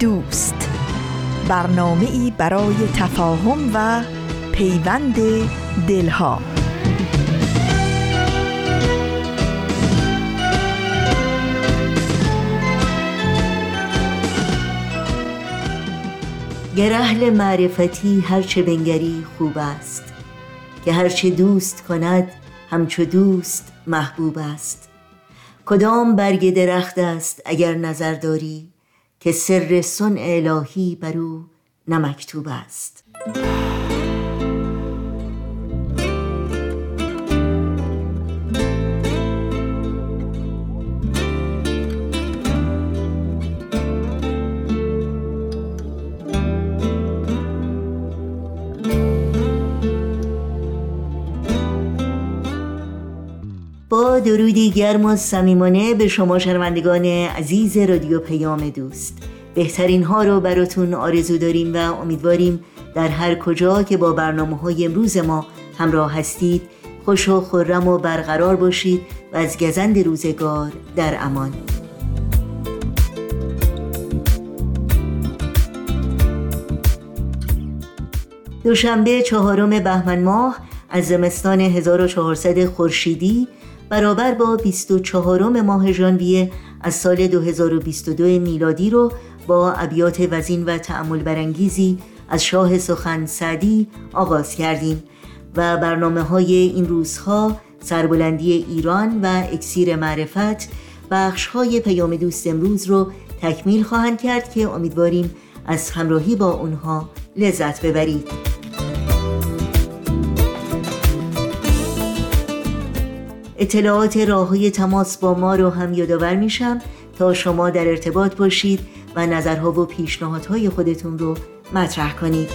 دوست. برنامه ای برای تفاهم و پیوند دلها. گر اهل معرفتی هرچه بنگری خوب است. که هرچه دوست کند همچو دوست محبوب است. کدام برگ درخت است اگر نظر داری؟ که سر سن الهی بر او نمکتوب است. درودی گرم و صمیمانه به شما شنوندگان عزیز رادیو پیام دوست. بهترین ها رو براتون آرزو داریم و امیدواریم در هر کجا که با برنامه های امروز ما همراه هستید خوش و خورم و برقرار باشید و از گزند روزگار در امان. دوشنبه چهارم بهمن ماه از زمستان 1400 خورشیدی برابر با 24 ماه ژانویه از سال 2022 میلادی رو با ابیات وزین و تعمل برانگیزی از شاه سخن سعدی آغاز کردیم و برنامه های این روزها سربلندی ایران و اکسیر معرفت بخش های پیام دوست امروز رو تکمیل خواهند کرد که امیدواریم از همراهی با اونها لذت ببرید. اطلاعات راه های تماس با ما رو هم یادآور میشم. تا شما در ارتباط باشید و نظرها و پیشنهادهای خودتون رو مطرح کنید.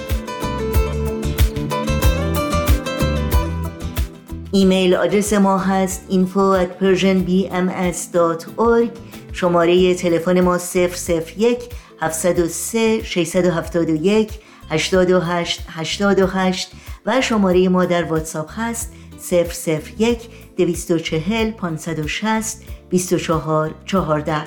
ایمیل آدرس ما هست info at persianbms.org شماره تلفن ما 001 703 671 828 828 و شماره ما در واتساپ هست 001 240 560 24 14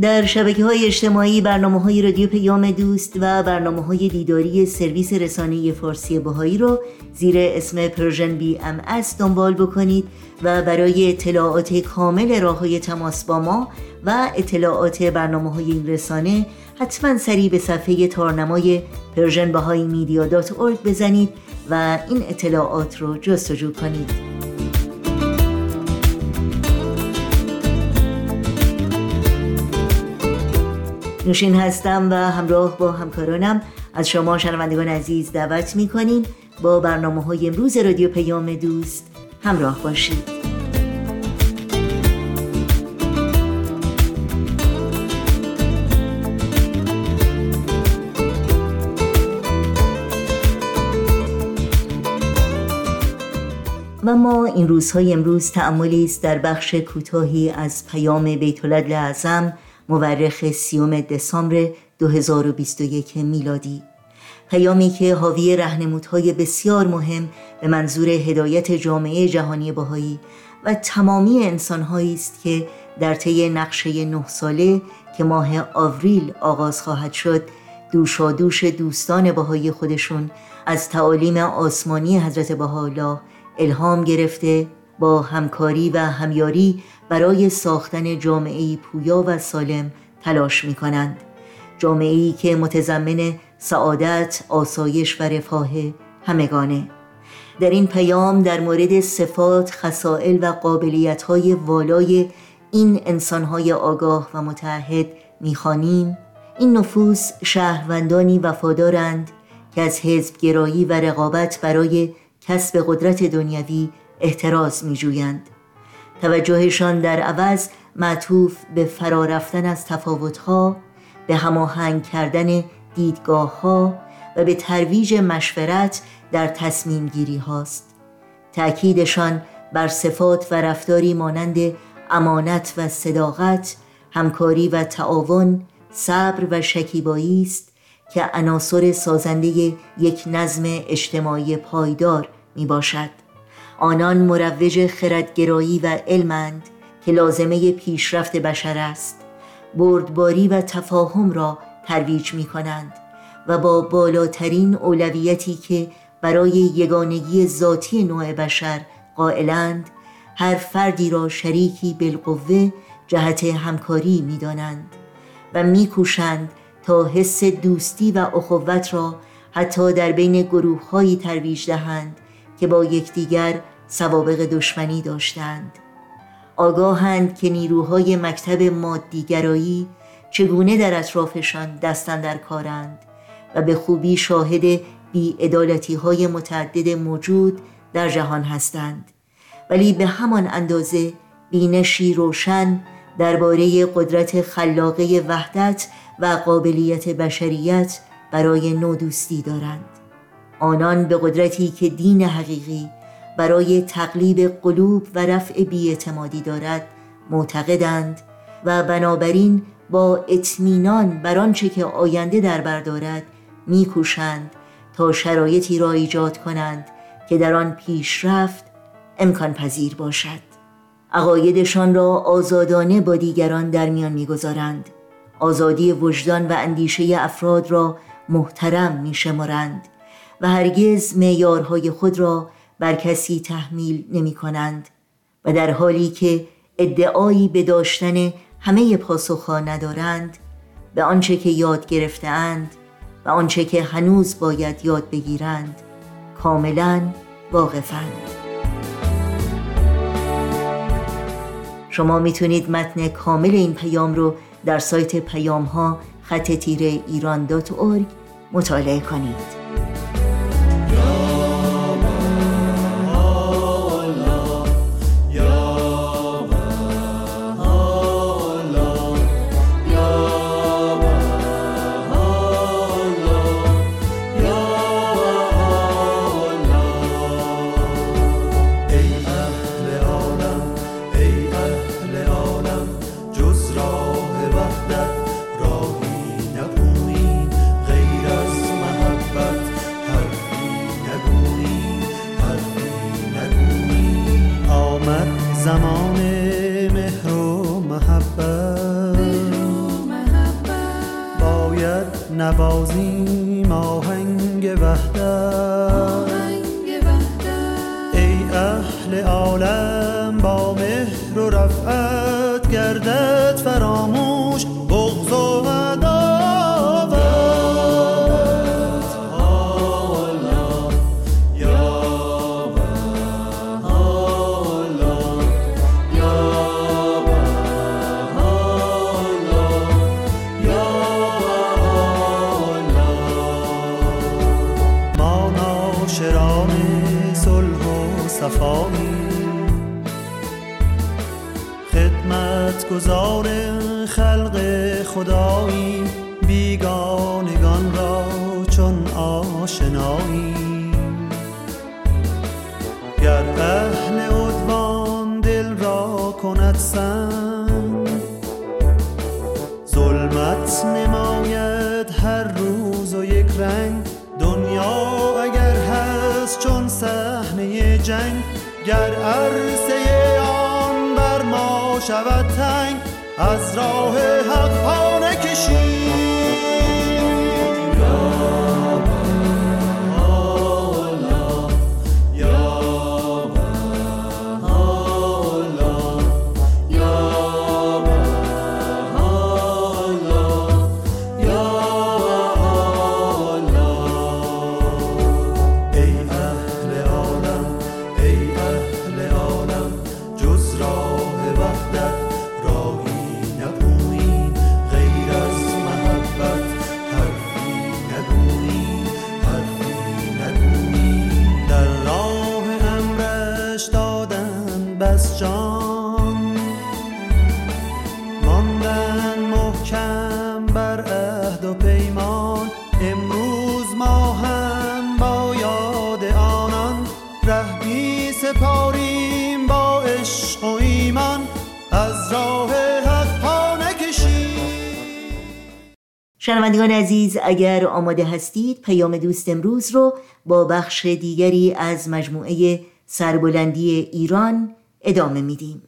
در شبکه های اجتماعی برنامه های رادیو پیام دوست و برنامه های دیداری سرویس رسانه فارسی بهایی رو زیر اسم Persian BMS دنبال بکنید و برای اطلاعات کامل راه های تماس با ما و اطلاعات برنامه های این رسانه حتما سریع به صفحه تارنمای Persian Bahai Media dot بزنید و این اطلاعات رو جستجو کنید. نوشین هستم و همراه با همکارانم. از شما شنوندگان عزیز دعوت می کنیم با برنامه های امروز رادیو پیام دوست همراه باشید. و ما این روزهای امروز تعملی است در بخش کوتاهی از پیام بیت اعظم مورخ سیوم دسامبر 2021 میلادی. پیامی که حاوی رهنمودهای بسیار مهم به منظور هدایت جامعه جهانی بهایی و تمامی انسانهایی است که در طی نقشه نه ساله که ماه آوریل آغاز خواهد شد دوشادوش دوستان بهایی خودشون از تعالیم آسمانی حضرت بهاءالله الهام گرفته با همکاری و همیاری برای ساختن جامعه پویا و سالم تلاش می کنند جامعه که متضمن سعادت، آسایش و رفاه همگانه. در این پیام در مورد صفات، خصائل و قابلیت های والای این انسانهای آگاه و متعهد می‌خوانیم. این نفوس شهروندانی وفادارند که از حزب گرایی و رقابت برای کسب قدرت دنیوی احتراز می جویند. توجهشان در عوض معطوف به فرارفتن از تفاوتها به هماهنگ کردن دیدگاه ها و به ترویج مشورت در تصمیم گیری هاست تأکیدشان بر صفات و رفتاری مانند امانت و صداقت همکاری و تعاون صبر و شکیبایی است که عناصر سازنده یک نظم اجتماعی پایدار می باشد آنان مروج خردگرایی و علمند که لازمه پیشرفت بشر است. بردباری و تفاهم را ترویج می کنند و با بالاترین اولویتی که برای یگانگی ذاتی نوع بشر قائلند هر فردی را شریکی بالقوه جهت همکاری می دانند و میکوشند تا حس دوستی و اخوت را حتی در بین گروه هایی ترویج دهند که با یکدیگر سوابق دشمنی داشتند. آگاهند که نیروهای مکتب مادیگرایی چگونه در اطرافشان دستن در کارند و به خوبی شاهد بیعدالتی های متعدد موجود در جهان هستند. ولی به همان اندازه بینشی روشن درباره قدرت خلاقه وحدت و قابلیت بشریت برای نودوستی دارند. آنان به قدرتی که دین حقیقی برای تقلیب قلوب و رفع بیاعتمادی دارد معتقدند و بنابراین با اطمینان بر آنچه که آینده در بر دارد میکوشند تا شرایطی را ایجاد کنند که در آن پیشرفت امکان پذیر باشد. عقایدشان را آزادانه با دیگران در میان می‌گذارند. آزادی وجدان و اندیشه افراد را محترم میشمارند. و هرگز معیارهای خود را بر کسی تحمیل نمی کنند و در حالی که ادعایی به داشتن همه پاسخها ندارند به آنچه که یاد گرفتهاند و آنچه که هنوز باید یاد بگیرند کاملا واقفند. شما می‌تونید متن کامل این پیام رو در سایت پیام ها خط تیره ایران مطالعه کنید. شنوندگان عزیز اگر آماده هستید پیام دوست امروز رو با بخش دیگری از مجموعه سربلندی ایران ادامه میدیم.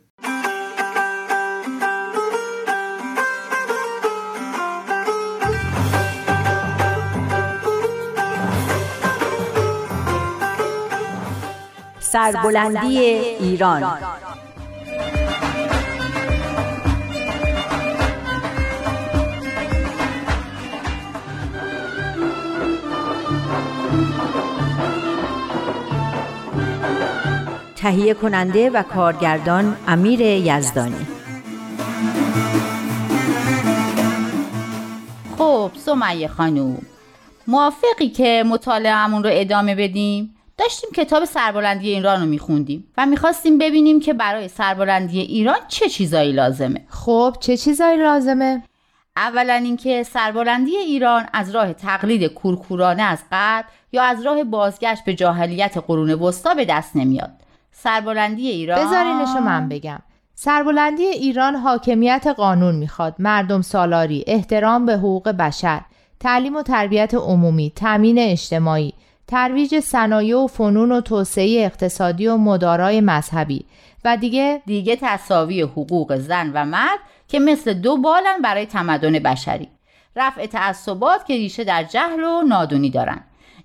سربلندی ایران. تهیه کننده و کارگردان امیر یزدانی. خب سمیه خانوم موافقی که مطالعهمون رو ادامه بدیم؟ داشتیم کتاب سربلندی ایران رو میخوندیم و می‌خواستیم ببینیم که برای سربلندی ایران چه چیزایی لازمه. خب چه چیزایی لازمه؟ اولا اینکه سربلندی ایران از راه تقلید کورکورانه از قبل یا از راه بازگشت به جاهلیت قرون وسطا به دست نمیاد. سربلندی ایران. بذارینشو من بگم. سربلندی ایران حاکمیت قانون می‌خواد. مردم سالاری احترام به حقوق بشر تعلیم و تربیت عمومی تامین اجتماعی ترویج صنایع و فنون و توسعه اقتصادی و مدارای مذهبی و دیگه دیگه تصاوی حقوق زن و مرد که مثل دو بالن برای تمدن بشری. رفع تعصبات که ریشه در جهل و نادونی دارن.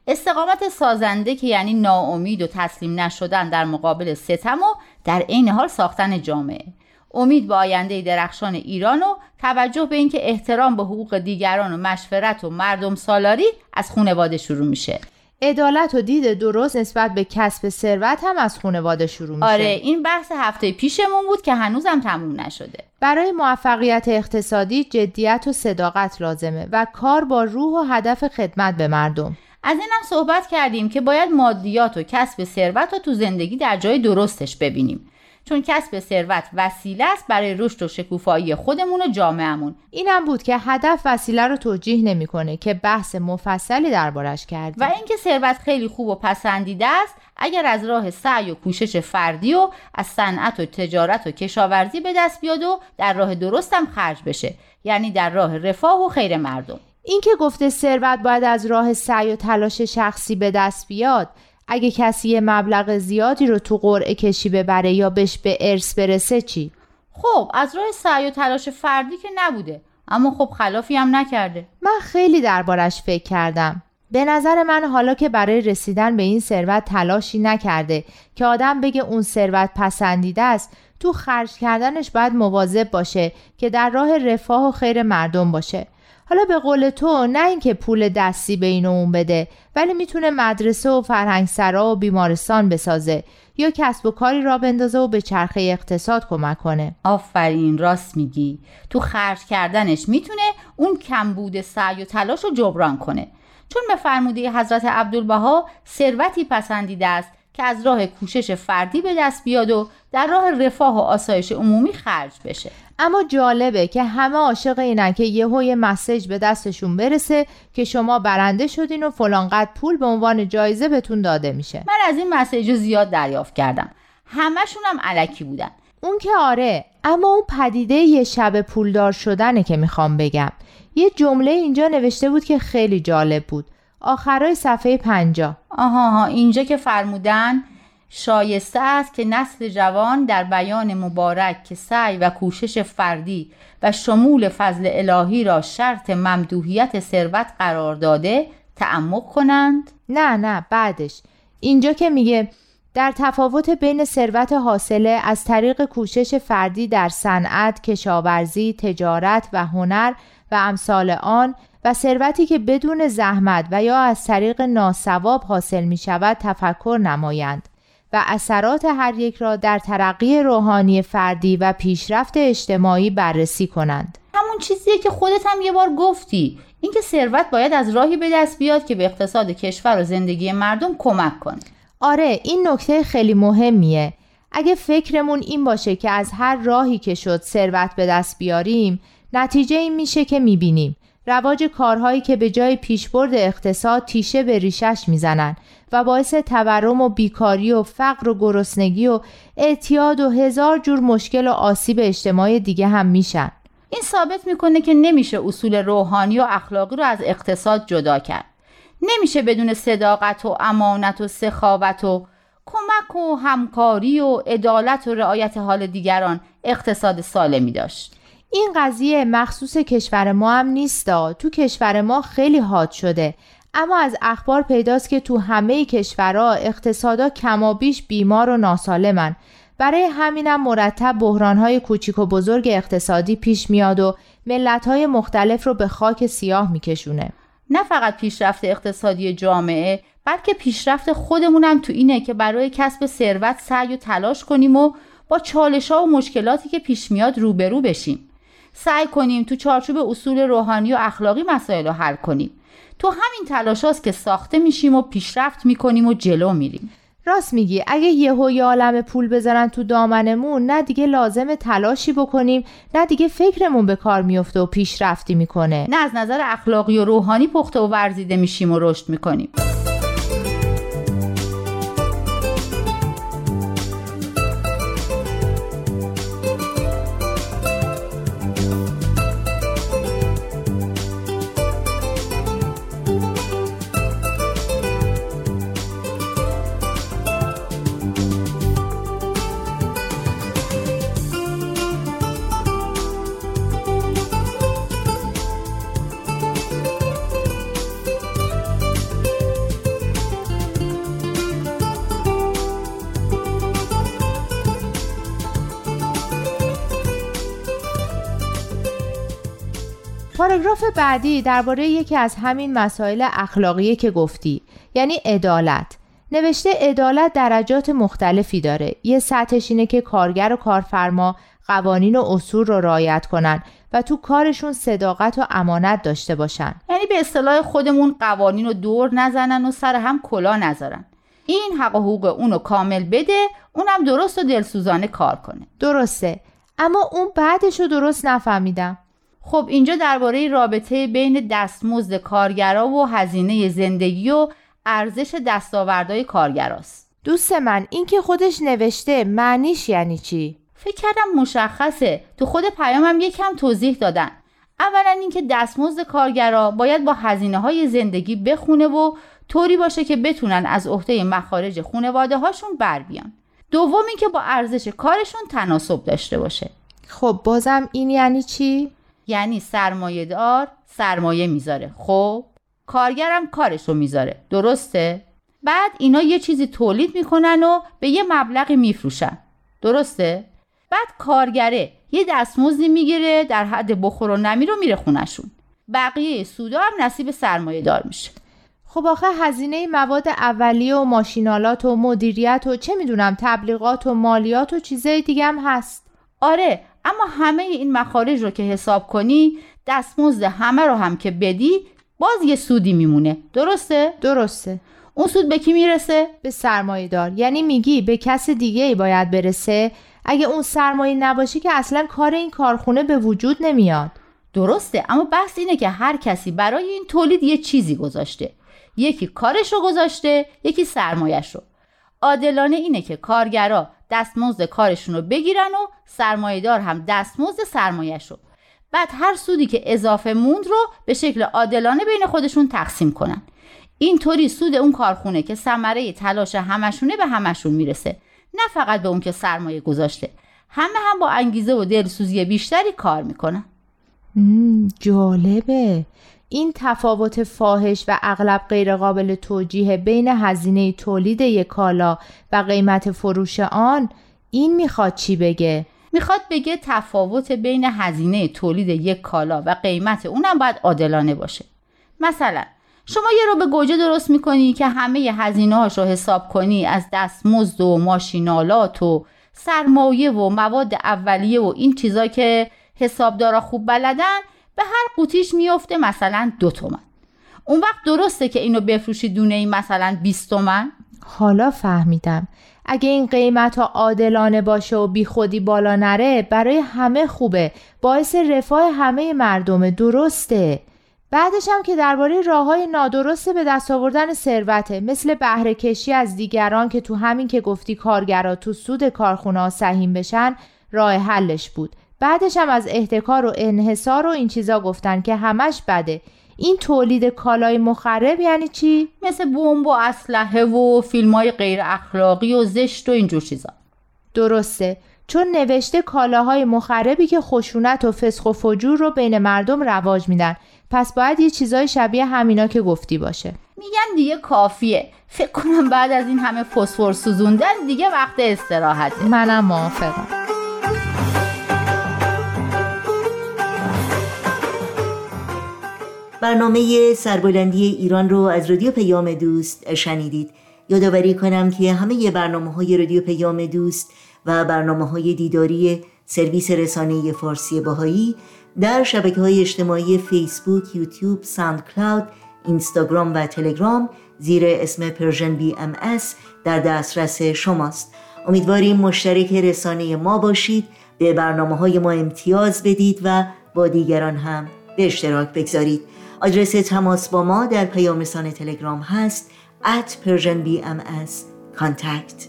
استقامت سازنده که یعنی ناامید و تسلیم نشدن در مقابل ستم و در عین حال ساختن جامعه. امید به آینده درخشان ایران و توجه به اینکه احترام به حقوق دیگران و مشورت و مردم سالاری از خانواده شروع میشه. عدالت و دید درست نسبت به کسب ثروت هم از خانواده شروع میشه. آره این بحث هفته پیشمون بود که هنوزم تموم نشده. برای موفقیت اقتصادی جدیت و صداقت لازمه و کار با روح و هدف خدمت به مردم. از این هم صحبت کردیم که باید مادیات و کسب ثروت رو تو زندگی در جای درستش ببینیم. چون کسب ثروت وسیله است برای رشد و شکوفایی خودمون و جامعهمون. اینم بود که هدف وسیله رو توجیه نمی‌کنه که بحث مفصلی دربارش کرد و اینکه ثروت خیلی خوب و پسندیده است اگر از راه سعی و کوشش فردی و از صنعت و تجارت و کشاورزی به دست بیاد و در راه درستم خرج بشه. یعنی در راه رفاه و خیر مردم. این که گفته ثروت باید از راه سعی و تلاش شخصی به دست بیاد اگه کسی یه مبلغ زیادی رو تو قرعه کشی ببره یا بهش به ارث برسه چی؟ خب از راه سعی و تلاش فردی که نبوده اما خب خلافی هم نکرده. من خیلی دربارش فکر کردم. به نظر من حالا که برای رسیدن به این ثروت تلاشی نکرده که آدم بگه اون ثروت پسندیده است تو خرج کردنش باید مواظب باشه که در راه رفاه و خیر مردم باشه. حالا به قول تو نه اینکه پول دستی به این اون بده ولی می‌تونه مدرسه و فرهنگسرا و بیمارستان بسازه یا کسب و کاری را بندازه و به چرخه اقتصاد کمک کنه. آفرین راست میگی. تو خرج کردنش می‌تونه اون کمبود سعی و تلاش رو جبران کنه. چون به فرموده حضرت عبدالبها ثروتی پسندیده است که از راه کوشش فردی به دست بیاد و در راه رفاه و آسایش عمومی خرج بشه. اما جالبه که همه عاشق اینن که یهو یه مسیج به دستشون برسه که شما برنده شدین و فلانقدر پول به عنوان جایزه بهتون داده میشه. من از این مسیج زیاد دریافت کردم. همشون هم علکی بودن. اون که آره اما اون پدیده یه شب پولدار شدنه که می‌خوام بگم. یه جمله اینجا نوشته بود که خیلی جالب بود. آخرای صفحه پنجا آها ها اینجا که فرمودن شایسته است که نسل جوان در بیان مبارک که سعی و کوشش فردی و شمول فضل الهی را شرط ممدوحیت ثروت قرار داده تعمق کنند؟ نه نه بعدش. اینجا که میگه در تفاوت بین ثروت حاصله از طریق کوشش فردی در صنعت، کشاورزی، تجارت و هنر و امثال آن و ثروتی که بدون زحمت و یا از طریق ناسواب حاصل می شود تفکر نمایند. و اثرات هر یک را در ترقی روحانی فردی و پیشرفت اجتماعی بررسی کنند. همون چیزیه که خودت هم یه بار گفتی. اینکه ثروت باید از راهی به دست بیاد که به اقتصاد کشور و زندگی مردم کمک کنه. آره این نکته خیلی مهمیه. اگه فکرمون این باشه که از هر راهی که شد ثروت به دست بیاریم نتیجه این میشه که می‌بینیم. رواج کارهایی که به جای پیشبرد اقتصاد تیشه به ریشش می‌زنن و باعث تورم و بیکاری و فقر و گرسنگی و اعتیاد و هزار جور مشکل و آسیب اجتماعی دیگه هم میشن. این ثابت می‌کنه که نمیشه اصول روحانی و اخلاقی رو از اقتصاد جدا کرد. نمیشه بدون صداقت و امانت و سخاوت و کمک و همکاری و عدالت و رعایت حال دیگران اقتصاد سالمی داشت. این قضیه مخصوص کشور ما هم نیستا. تو کشور ما خیلی حاد شده. اما از اخبار پیداست که تو همه کشورها اقتصادا کمابیش بیمار و ناسالمن. برای همینم مرتب بحرانهای کوچیک و بزرگ اقتصادی پیش میاد و ملتهای مختلف رو به خاک سیاه میکشونه. نه فقط پیشرفت اقتصادی جامعه بلکه پیشرفت خودمونم تو اینه که برای کسب ثروت سعی و تلاش کنیم و با چالش ها و مشکلاتی که پیش میاد روبرو بشیم. سعی کنیم تو چارچوب اصول روحانی و اخلاقی مسائل رو حل کنیم. تو همین تلاش هاست که ساخته میشیم و پیشرفت می‌کنیم و جلو میریم. راست میگی. اگه یهو یه عالم پول بذارن تو دامنمون نه دیگه لازم تلاشی بکنیم نه دیگه فکرمون به کار میفته و پیشرفتی می‌کنه. نه از نظر اخلاقی و روحانی پخته و ورزیده میشیم و رشد می‌کنیم. پاراگراف بعدی درباره یکی از همین مسائل اخلاقی که گفتی یعنی عدالت. نوشته عدالت درجات مختلفی داره. یه سطحش اینه که کارگر و کارفرما قوانین و اصول رو رعایت کنن و تو کارشون صداقت و امانت داشته باشن. یعنی به اصطلاح خودمون قوانین رو دور نزنن و سر هم کلا نذارن. این حق و حقوق اونو کامل بده اونم درست و دلسوزانه کار کنه. درسته. اما اون بعدش رو درست نفهمیدم. خب اینجا درباره رابطه بین دستمزد کارگرا و هزینه زندگی و ارزش دستاوردهای کارگراست. دوست من این که خودش نوشته معنیش یعنی چی؟ فکر کردم مشخصه. تو خود پیامم یکم توضیح دادن. اولا اینکه دستمزد کارگرا باید با هزینه های زندگی بخونه و طوری باشه که بتونن از عهده مخارج خونواده هاشون بر بیان. دوم اینکه با ارزش کارشون تناسب داشته باشه. خب بازم این یعنی چی؟ یعنی سرمایه دار سرمایه می‌ذاره. خب کارگرم کارش رو می‌ذاره. درسته؟ بعد اینا یه چیزی تولید می‌کنن و به یه مبلغی میفروشن. درسته؟ بعد کارگره یه دستمزدی می‌گیره در حد بخور و نمی رو میره خونشون بقیه سودا هم نصیب سرمایه دار میشه. خب آخه هزینه مواد اولیه و ماشینالات و مدیریت و چه می‌دونم تبلیغات و مالیات و چیزای دیگه هم هست. آره اما همه این مخارج رو که حساب کنی دستمزد همه رو هم که بدی باز یه سودی میمونه. درسته؟ درسته. اون سود به کی می‌رسه؟ به سرمایه دار یعنی میگی به کس دیگه ای باید برسه. اگه اون سرمایه نباشه که اصلا کار این کارخونه به وجود نمیاد. درسته اما بحث اینه که هر کسی برای این تولید یه چیزی گذاشته. یکی کارش رو گذاشته یکی سرمایش رو عادلانه اینه که کارگرا دستمزد کارشون رو بگیرن و سرمایهدار هم دستمزد سرمایهش رو بعد هر سودی که اضافه موند رو به شکل عادلانه بین خودشون تقسیم کنن. اینطوری سود اون کارخونه که ثمره تلاش همشونه به همشون می‌رسه. نه فقط به اون که سرمایه گذاشته. همه هم با انگیزه و دلسوزی بیشتری کار می‌کنن. جالبه. این تفاوت فاحش و اغلب غیرقابل توجیه بین هزینه تولید یک کالا و قیمت فروش آن این می‌خواد چی بگه؟ می‌خواد بگه تفاوت بین هزینه تولید یک کالا و قیمت اونم باید عادلانه باشه مثلا شما یه رو به گوجه درست می‌کنی که همه هزینه هاش رو حساب کنی از دستمزد و ماشینالات و سرمایه و مواد اولیه و این چیزا که حسابدارا خوب بلدن به هر قوطیش میفته مثلا دو تومن. اون وقت درسته که اینو بفروشی دونه ای مثلا 20 تومن؟ حالا فهمیدم. اگه این قیمت ها عادلانه باشه و بیخودی بالا نره برای همه خوبه. باعث رفاه همه مردمه. درسته. بعدش هم که درباره راه های نادرست به دست آوردن ثروته مثل بهره کشی از دیگران که تو همین که گفتی کارگرا تو سود کارخونه ها سهیم بشن راه حلش بود. بعدش هم از احتکار و انحصار و این چیزا گفتن که همش بده. این تولید کالای مخرب یعنی چی؟ مثل بمب و اسلحه و فیلم های غیر اخلاقی و زشت و اینجور چیزا. درسته. چون نوشته کالاهای مخربی که خشونت و فسخ و فجور رو بین مردم رواج میدن. پس باید یه چیزای شبیه همینا که گفتی باشه. میگن دیگه کافیه. فکر کنم بعد از این همه فسفر سوزوندن دیگه وقت استراحته. منم موافقم. برنامه سربلندی ایران رو از رادیو پیام دوست شنیدید. یادآوری کنم که همه برنامه های رادیو پیام دوست و برنامه های دیداری سرویس رسانه فارسی بهایی در شبکه های اجتماعی فیسبوک، یوتیوب، SoundCloud، اینستاگرام و تلگرام زیر اسم Persian BM در دسترس شماست. امیدواریم مشترک رسانه ما باشید به برنامه های ما امتیاز بدید و با دیگران هم به اشتراک بگذارید. آدرس تماس با ما در پیام رسانه تلگرام هست at persianbms. Contact.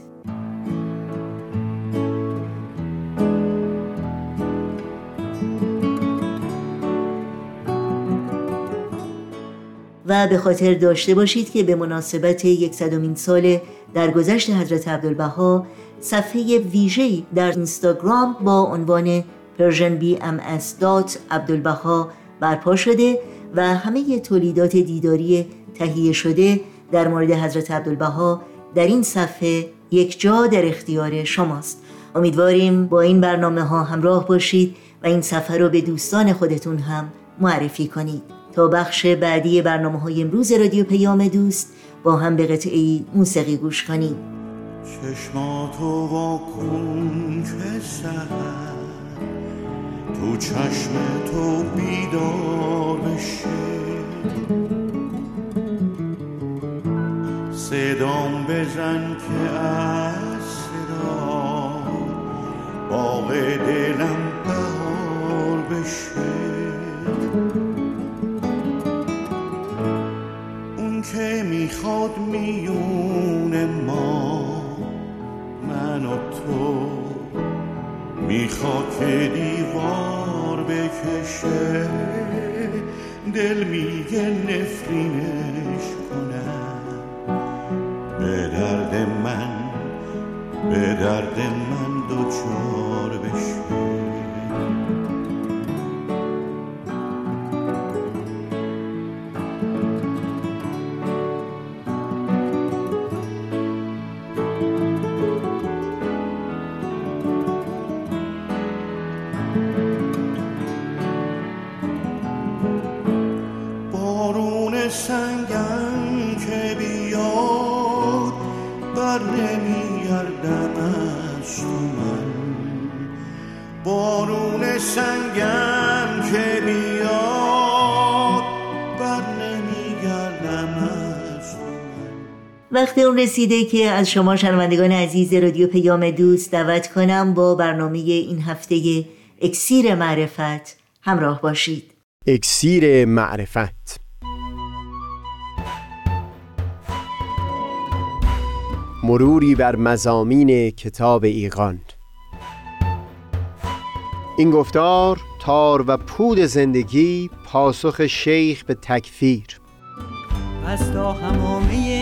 و به خاطر داشته باشید که به مناسبت یکصدمین سال درگذشت حضرت عبدالبها صفحه ویژه‌ای در اینستاگرام با عنوان persianbms.abdulbaha برپا شده و همه تولیدات دیداری تهیه شده در مورد حضرت عبدالبها در این صفحه یک جا در اختیار شماست. امیدواریم با این برنامه ها همراه باشید و این صفحه رو به دوستان خودتون هم معرفی کنید. تا بخش بعدی برنامه های امروز رادیو پیام دوست با هم به قطعی موسیقی گوش کنیم. چشماتو واکن که سهر تو چشم تو بیدار بشه صدام بزن که از صدا باغ دلم بهار بشه اون که می‌خواد میون ما. که دیوار بکشه دل میگه نفرینش کنم. به درد من به درد من دوچار بشه. اون رسیده که از شما شنوندگان عزیز رادیو پیام دوست دعوت کنم با برنامه این هفته اکسیر معرفت همراه باشید. اکسیر معرفت. مروری بر مزامین کتاب ایقان این گفتار تار و پود زندگی پاسخ شیخ به تکفیر. از تا همامه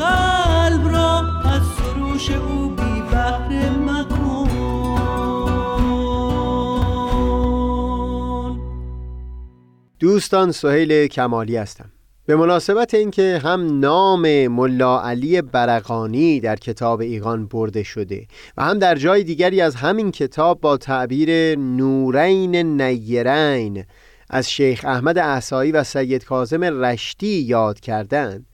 قلب را از سروش او بی بهره مکن. دوستان سهیل کمالی هستم. به مناسبت اینکه هم نام ملا علی برقانی در کتاب ایقان برده شده و هم در جای دیگری از همین کتاب با تعبیر نورین نیرین از شیخ احمد احسایی و سید کاظم رشتی یاد کردند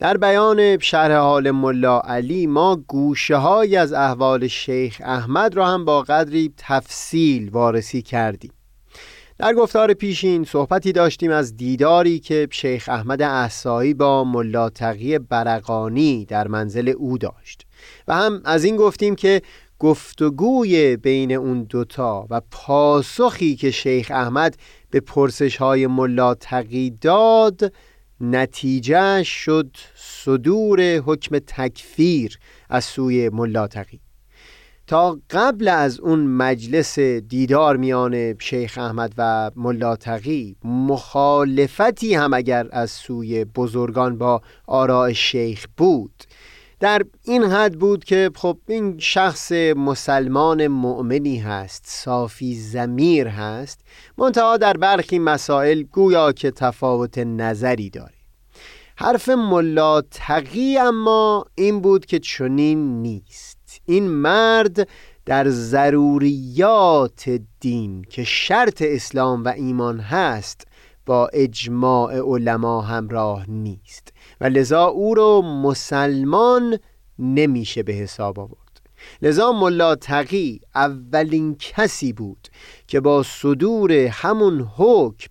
در بیان شرح حال ملا علی ما گوشه های از احوال شیخ احمد را هم با قدری تفصیل وارسی کردیم. در گفتار پیشین صحبتی داشتیم از دیداری که شیخ احمد احسایی با ملا تقی برقانی در منزل او داشت. و هم از این گفتیم که گفتگوی بین اون دوتا و پاسخی که شیخ احمد به پرسش های ملا تقی داد نتیجه شد صدور حکم تکفیر از سوی ملا تقی. تا قبل از اون مجلس دیدار میان شیخ احمد و ملا تقی مخالفتی هم اگر از سوی بزرگان با آراء شیخ بود. در این حد بود که خب این شخص مسلمان مؤمنی هست صافی زمیر هست. منتها در برخی مسائل گویا که تفاوت نظری داره. حرف ملا تقی اما این بود که چنین نیست. این مرد در ضروریات دین که شرط اسلام و ایمان هست با اجماع علما همراه نیست. و لذا او رو مسلمان نمیشه به حساب آورد. لذا ملا تقی اولین کسی بود که با صدور همون حکم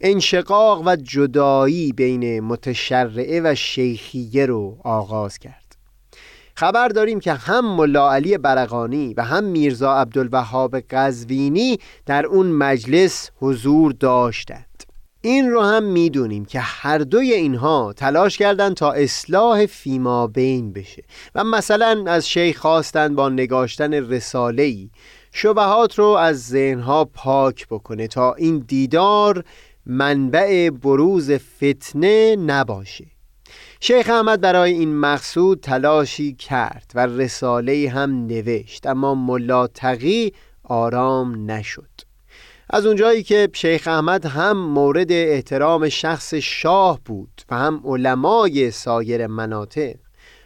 انشقاق و جدایی بین متشرعه و شیخیه رو آغاز کرد. خبر داریم که هم ملا علی برقانی و هم میرزا عبدالوهاب قزوینی در اون مجلس حضور داشتند. این رو هم می‌دونیم که هر دوی اینها تلاش کردند تا اصلاح فیما بین بشه. و مثلا از شیخ خواستند با نگاشتن رساله ای شبهات رو از ذهنها پاک بکنه تا این دیدار منبع بروز فتنه نباشه. شیخ احمد برای این مقصود تلاشی کرد و رساله هم نوشت اما ملا تقی آرام نشد. از اونجایی که شیخ احمد هم مورد احترام شخص شاه بود و هم علمای سایر مناطق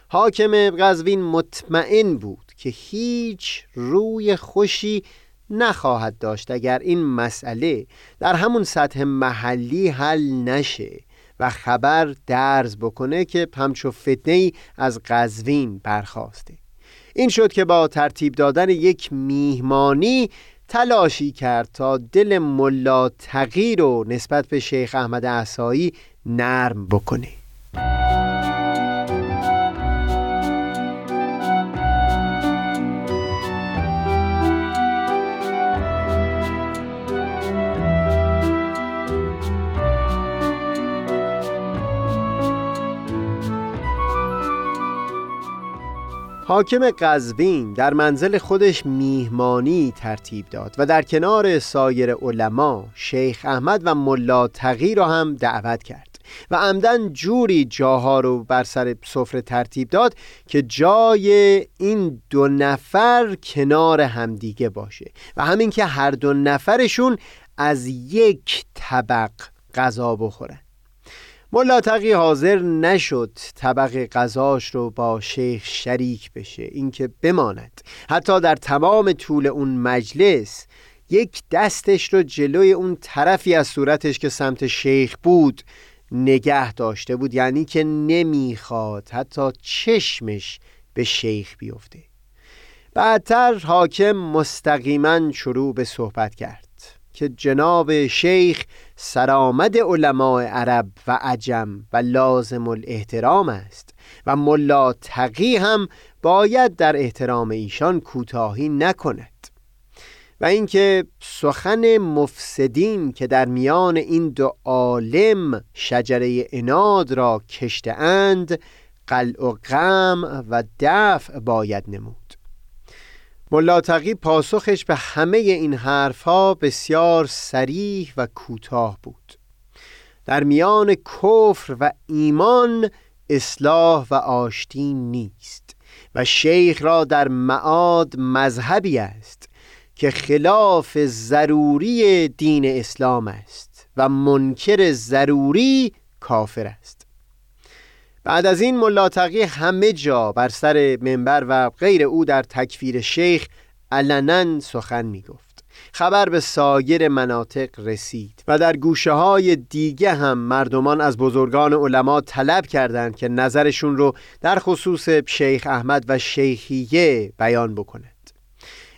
حاکم قزوین مطمئن بود که هیچ روی خوشی نخواهد داشت اگر این مسئله در همون سطح محلی حل نشه و خبر درز بکنه که همچو فتنه از قزوین برخواسته. این شد که با ترتیب دادن یک میهمانی تلاشی کرد تا دل ملا تغییر رو نسبت به شیخ احمد احسایی نرم بکنه. حاکم قزوین در منزل خودش میهمانی ترتیب داد و در کنار سایر علما شیخ احمد و ملا تقی را هم دعوت کرد و عمدن جوری جاها رو بر سر سفره ترتیب داد که جای این دو نفر کنار همدیگه باشه و همین که هر دو نفرشون از یک طبق غذا بخورن. ملا تقی حاضر نشد طبق غذاش رو با شیخ شریک بشه اینکه بماند. حتی در تمام طول اون مجلس یک دستش رو جلوی اون طرفی از صورتش که سمت شیخ بود نگه داشته بود یعنی که نمی‌خواد حتی چشمش به شیخ بیفته. بعدتر حاکم مستقیما شروع به صحبت کرد. که جناب شیخ سرآمد علماء عرب و عجم و لازم الاحترام است و ملا تقی هم باید در احترام ایشان کوتاهی نکند. و اینکه سخن مفسدین که در میان این دو عالم شجره اناد را کشته اند قلع و غم و دفع باید نمود. ملاتقی پاسخش به همه این حرفها بسیار سریح و کوتاه بود. در میان کفر و ایمان اصلاح و آشتی نیست و شیخ را در معاد مذهبی است که خلاف ضروری دین اسلام است و منکر ضروری کافر است. بعد از این ملاتقی همه جا بر سر منبر و غیر او در تکفیر شیخ علنا سخن می گفت خبر به سایر مناطق رسید و در گوشه های دیگه هم مردمان از بزرگان علما طلب کردند که نظرشون رو در خصوص شیخ احمد و شیخیه بیان بکنه.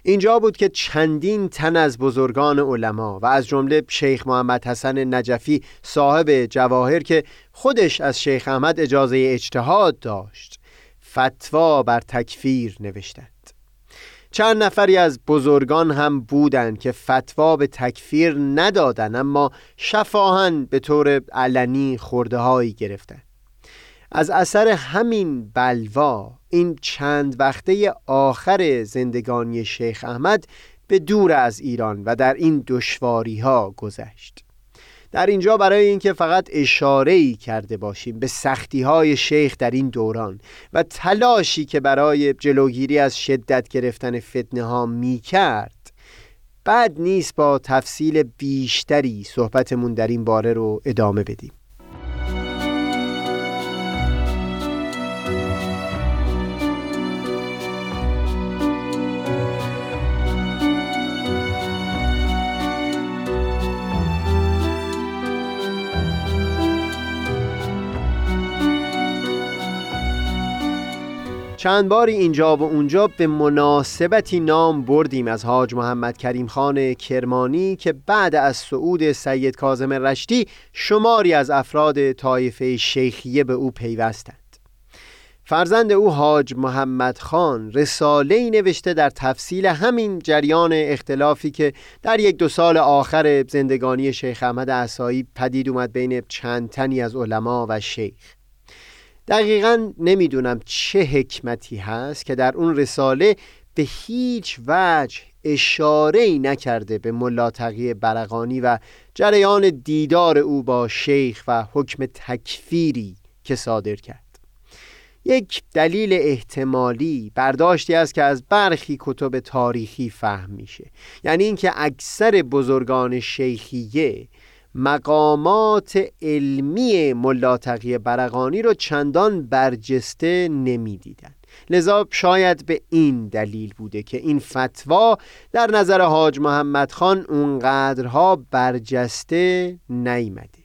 اینجا بود که چندین تن از بزرگان علما و از جمله شیخ محمد حسن نجفی صاحب جواهر که خودش از شیخ احمد اجازه اجتهاد داشت فتوا بر تکفیر نوشتند. چند نفری از بزرگان هم بودند که فتوا به تکفیر ندادند اما شفاهن به طور علنی خورده هایی گرفتند. از اثر همین بلوا این چند وقته آخر زندگانی شیخ احمد به دور از ایران و در این دشواری ها گذشت. در اینجا برای اینکه فقط اشاره ای کرده باشیم به سختی های شیخ در این دوران و تلاشی که برای جلوگیری از شدت گرفتن فتنه ها می کرد بعد نیست با تفصیل بیشتری صحبتمون در این باره رو ادامه بدیم. چند باری اینجا و اونجا به مناسبتی نام بردیم از حاج محمد کریم خان کرمانی که بعد از صعود سید کازم رشتی شماری از افراد طایفه شیخیه به او پیوستند. فرزند او حاج محمد خان رساله نوشته در تفصیل همین جریان اختلافی که در یک دو سال آخر زندگانی شیخ احمد عصایی پدید اومد بین چند تنی از علما و شیخ. دقیقا نمی‌دونم چه حکمتی هست که در اون رساله به هیچ وجه اشاره ای نکرده به ملاتقی برقانی و جریان دیدار او با شیخ و حکم تکفیری که صادر کرد. یک دلیل احتمالی برداشتی است که از برخی کتب تاریخی فهم میشه. یعنی اینکه اکثر بزرگان شیخیه مقامات علمی ملاتقی برقانی رو چندان برجسته نمی‌دیدند لذا شاید به این دلیل بوده که این فتوا در نظر حاج محمد خان اونقدرها برجسته نیمده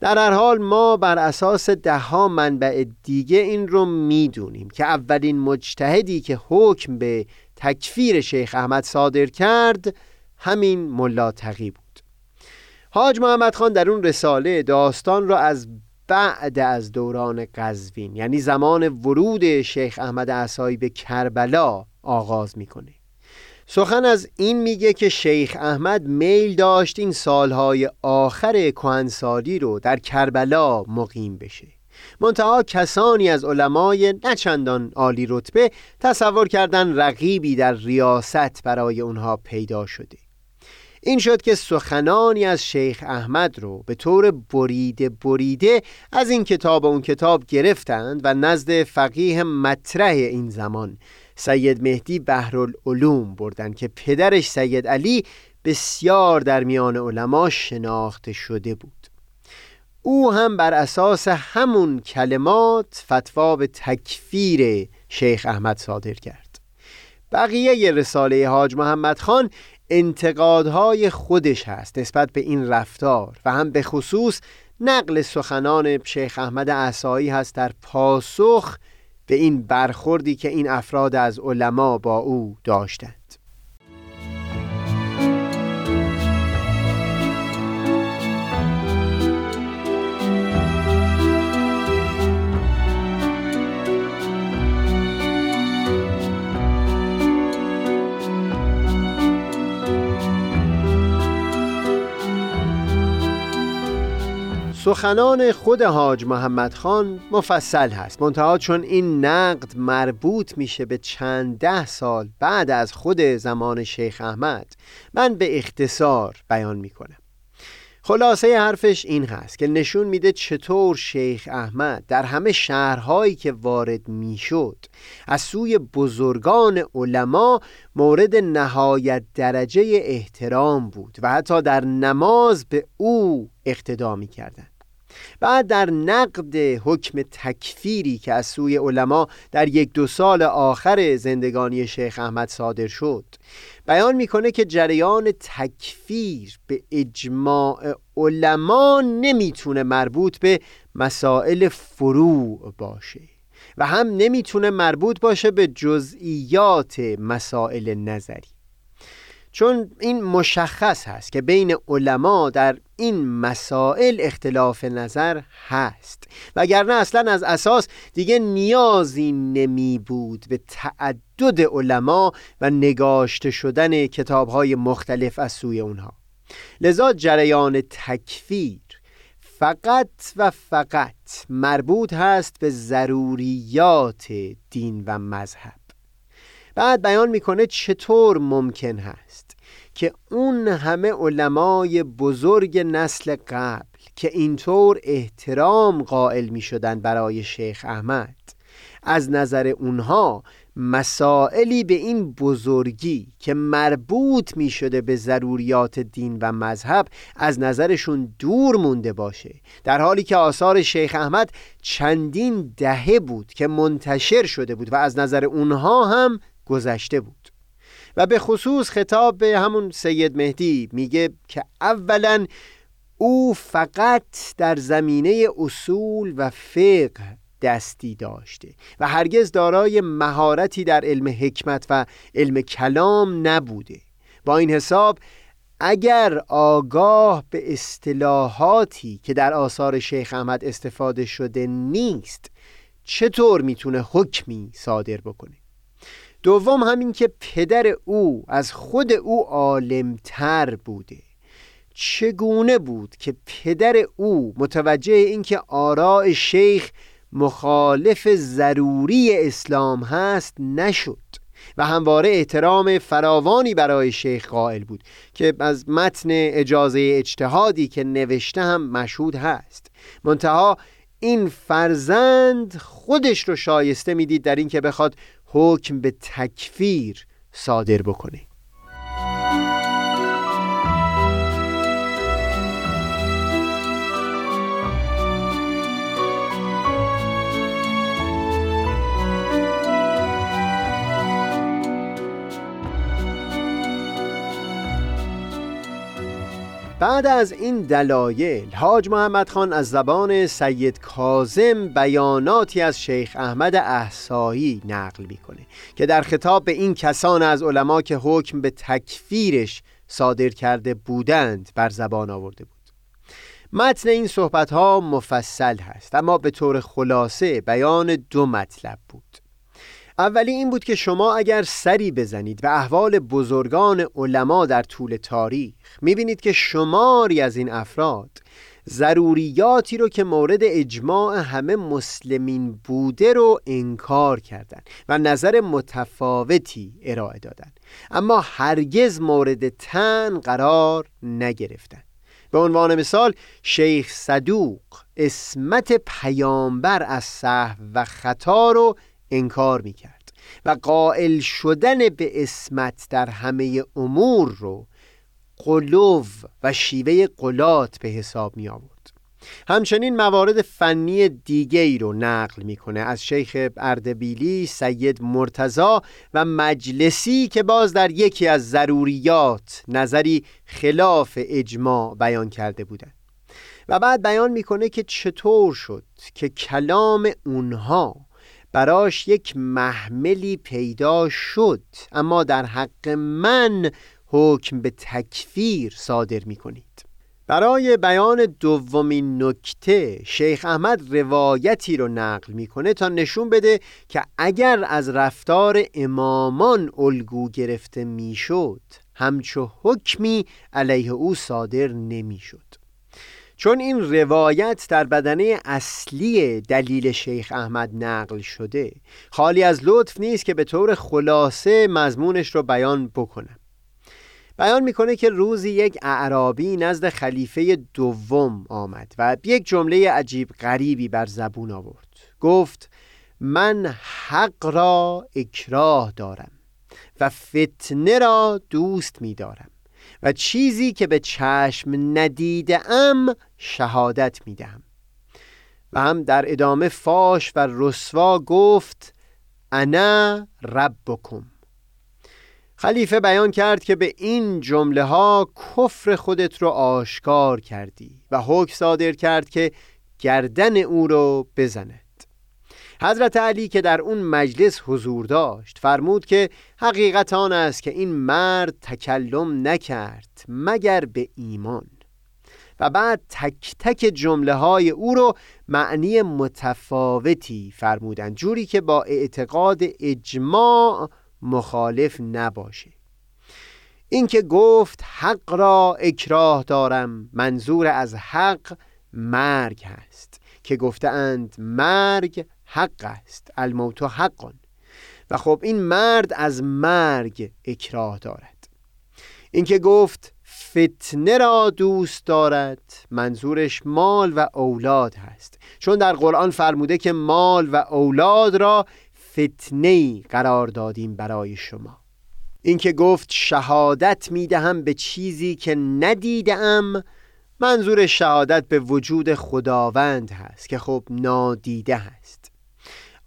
در هر حال ما بر اساس دهها منبع دیگه این رو می‌دونیم که اولین مجتهدی که حکم به تکفیر شیخ احمد صادر کرد همین ملاتقی بود. حاج محمد خان در اون رساله داستان را از بعد از دوران قزوین یعنی زمان ورود شیخ احمد عصایی به کربلا آغاز می‌کنه. سخن از این میگه که شیخ احمد میل داشت این سالهای آخر کهنسالی رو در کربلا مقیم بشه. منتها کسانی از علمای نچندان عالی رتبه تصور کردن رقیبی در ریاست برای اونها پیدا شده. این شد که سخنانی از شیخ احمد رو به طور بریده بریده از این کتاب و اون کتاب گرفتند و نزد فقیه مطرح این زمان. سید مهدی بهرالعلوم بردند که پدرش سید علی بسیار در میان علما شناخته شده بود. او هم بر اساس همون کلمات فتوا به تکفیر شیخ احمد صادر کرد. بقیه رساله حاج محمد خان انتقادهای خودش هست نسبت به این رفتار و هم به خصوص نقل سخنان شیخ احمد عصایی هست در پاسخ به این برخوردی که این افراد از علما با او داشتند. سخنان خود حاج محمد خان مفصل هست. منتها چون این نقد مربوط میشه به چند ده سال بعد از خود زمان شیخ احمد من به اختصار بیان می‌کنم. خلاصه حرفش این هست که نشون میده چطور شیخ احمد در همه شهرهایی که وارد می‌شد از سوی بزرگان علما مورد نهایت درجه احترام بود و حتی در نماز به او اقتدا می‌کردند. بعد در نقد حکم تکفیری که از سوی علما در یک دو سال آخر زندگانی شیخ احمد صادر شد بیان می‌کنه که جریان تکفیر به اجماع علما نمی‌تونه مربوط به مسائل فروع باشه و هم نمی‌تونه مربوط باشه به جزئیات مسائل نظری. چون این مشخص هست که بین علما در این مسائل اختلاف نظر هست. وگرنه اصلا از اساس دیگه نیازی نمی بود به تعدد علما و نگاشته شدن کتابهای مختلف از سوی اونها. لذا جریان تکفیر فقط و فقط مربوط هست به ضروریات دین و مذهب. بعد بیان می‌کنه چطور ممکن هست که اون همه علمای بزرگ نسل قبل که اینطور احترام قائل می شدن برای شیخ احمد از نظر اونها مسائلی به این بزرگی که مربوط می شده به ضروریات دین و مذهب از نظرشون دور مونده باشه. در حالی که آثار شیخ احمد چندین دهه بود که منتشر شده بود و از نظر اونها هم گذشته بود. و به خصوص خطاب به همون سید مهدی میگه که اولا او فقط در زمینه اصول و فقه دستی داشته و هرگز دارای مهارتی در علم حکمت و علم کلام نبوده. با این حساب اگر آگاه به اصطلاحاتی که در آثار شیخ احمد استفاده شده نیست چطور می‌تونه حکمی صادر بکنه؟ دوم همین که پدر او از خود او عالمتر بوده. چگونه بود که پدر او متوجه اینکه آراء شیخ مخالف ضروری اسلام هست نشد و همواره احترام فراوانی برای شیخ قائل بود که از متن اجازه اجتهادی که نوشته هم مشهود هست. منتها این فرزند خودش رو شایسته می‌دید در اینکه بخواد حکم به تکفیر صادر بکنه بعد از این دلایل حاج محمد خان از زبان سید کازم بیاناتی از شیخ احمد احسایی نقل می‌کنه که در خطاب به این کسان از علما که حکم به تکفیرش صادر کرده بودند بر زبان آورده بود. متن این صحبت ها مفصل هست اما به طور خلاصه بیان دو مطلب بود. اولی این بود که شما اگر سری بزنید و احوال بزرگان علما در طول تاریخ می‌بینید که شماری از این افراد ضروریاتی رو که مورد اجماع همه مسلمین بوده رو انکار کردند و نظر متفاوتی ارائه دادند اما هرگز مورد تن قرار نگرفتند به عنوان مثال شیخ صدوق اسمت پیامبر از صحو و خطا رو انکار می کرد و قائل شدن به اسمت در همه امور رو قلوب و شیوه قلات به حساب می آورد همچنین موارد فنی دیگه ای رو نقل می‌کنه از شیخ اردبیلی، سید مرتزا و مجلسی که باز در یکی از ضروریات نظری خلاف اجماع بیان کرده بودند. و بعد بیان می‌کنه که چطور شد که کلام اونها براش یک محملی پیدا شد. اما در حق من حکم به تکفیر صادر می کنید برای بیان دومین نکته شیخ احمد روایتی رو نقل می‌کنه تا نشون بده که اگر از رفتار امامان الگو گرفته می‌شد همچو حکمی علیه او صادر نمی‌شد. چون این روایت در بدنه اصلی دلیل شیخ احمد نقل شده خالی از لطف نیست که به طور خلاصه مضمونش رو بیان بکنم. بیان می‌کنه که روزی یک اعرابی نزد خلیفه دوم آمد و یک جمله عجیب غریبی بر زبون آورد. گفت من حق را اکراه دارم و فتنه را دوست میدارم و چیزی که به چشم ندیده ام شهادت می‌دهم و هم در ادامه فاش و رسوا گفت انا ربکم. خلیفه بیان کرد که به این جمله ها کفر خودت رو آشکار کردی و حکم صادر کرد که گردن او رو بزند. حضرت علی که در اون مجلس حضور داشت فرمود که حقیقت آن است که این مرد تکلم نکرد مگر به ایمان. و بعد تک تک جمله های او رو معنی متفاوتی فرمودند جوری که با اعتقاد اجماع مخالف نباشه. اینکه گفت حق را اکراه دارم منظور از حق مرگ هست. که گفتند مرگ حق است الموت حقا و خب این مرد از مرگ اکراه دارد. اینکه گفت فتنه را دوست دارد. منظورش مال و اولاد هست. چون در قرآن فرموده که مال و اولاد را فتنه قرار دادیم برای شما. اینکه گفت شهادت می‌دهم به چیزی که ندیدم منظور شهادت به وجود خداوند هست که خب نادیده هست.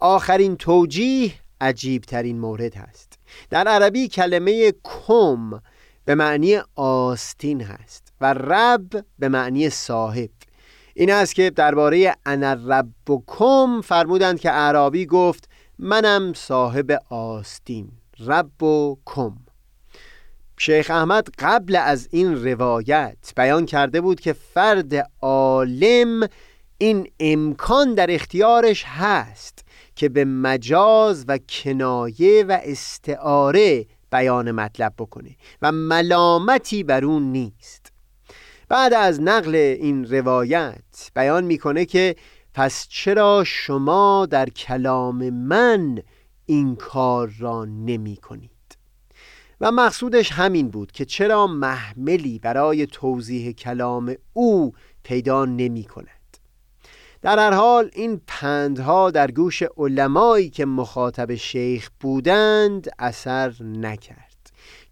آخرین توجیه عجیب ترین مورد هست. در عربی کلمه کم به معنی آستین هست و رب به معنی صاحب. این است که درباره انا ربکم فرمودند که عربی گفت منم صاحب آستین رب و کم شیخ احمد قبل از این روایت بیان کرده بود که فرد عالم این امکان در اختیارش هست که به مجاز و کنایه و استعاره بیان مطلب بکنه و ملامتی بر اون نیست. بعد از نقل این روایت بیان می‌کنه که پس چرا شما در کلام من این کار را نمی کنید و مقصودش همین بود که چرا محملی برای توضیح کلام او پیدا نمی کند در هر حال این پندها در گوش علمایی که مخاطب شیخ بودند اثر نکرد.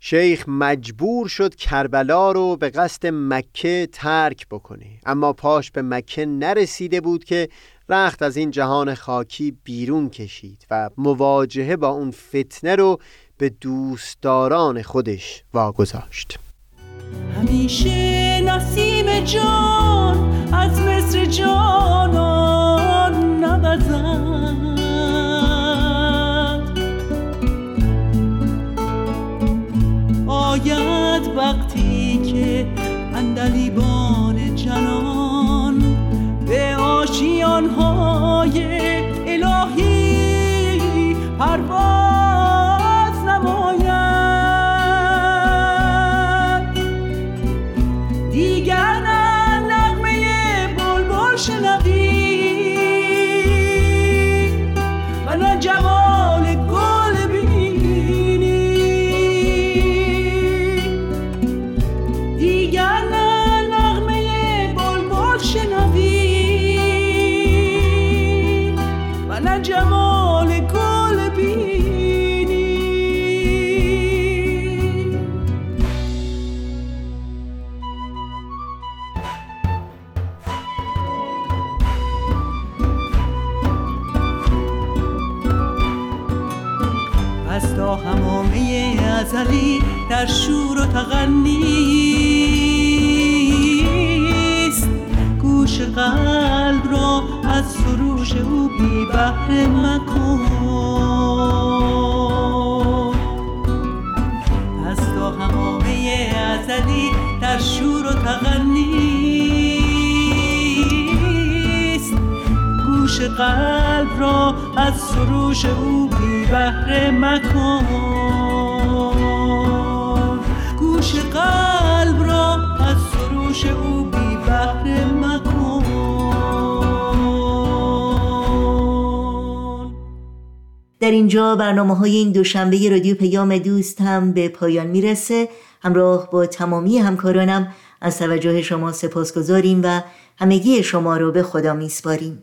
شیخ مجبور شد کربلا رو به قصد مکه ترک بکنه. اما پاش به مکه نرسیده بود که رخت از این جهان خاکی بیرون کشید و مواجهه با اون فتنه رو به دوستداران خودش واگذاشت. همیشه نسیم جان از مصر جانان نوزد. آید وقتی که اندلیبان همامه ازلی در شور و تغنیست گوش قلب را از سروش او بی بهره مکن. از تا همامه ازلی در شور و تغنیست گوش قلب را از سروش او بی بهره مکن. گوش قلب را از سروش او بی بهره مکن. در اینجا برنامه های این دوشنبه رادیو پیام دوست هم به پایان می‌رسه. همراه با تمامی همکارانم از توجه شما سپاس گذاریم و همگی شما رو به خدا میسپاریم.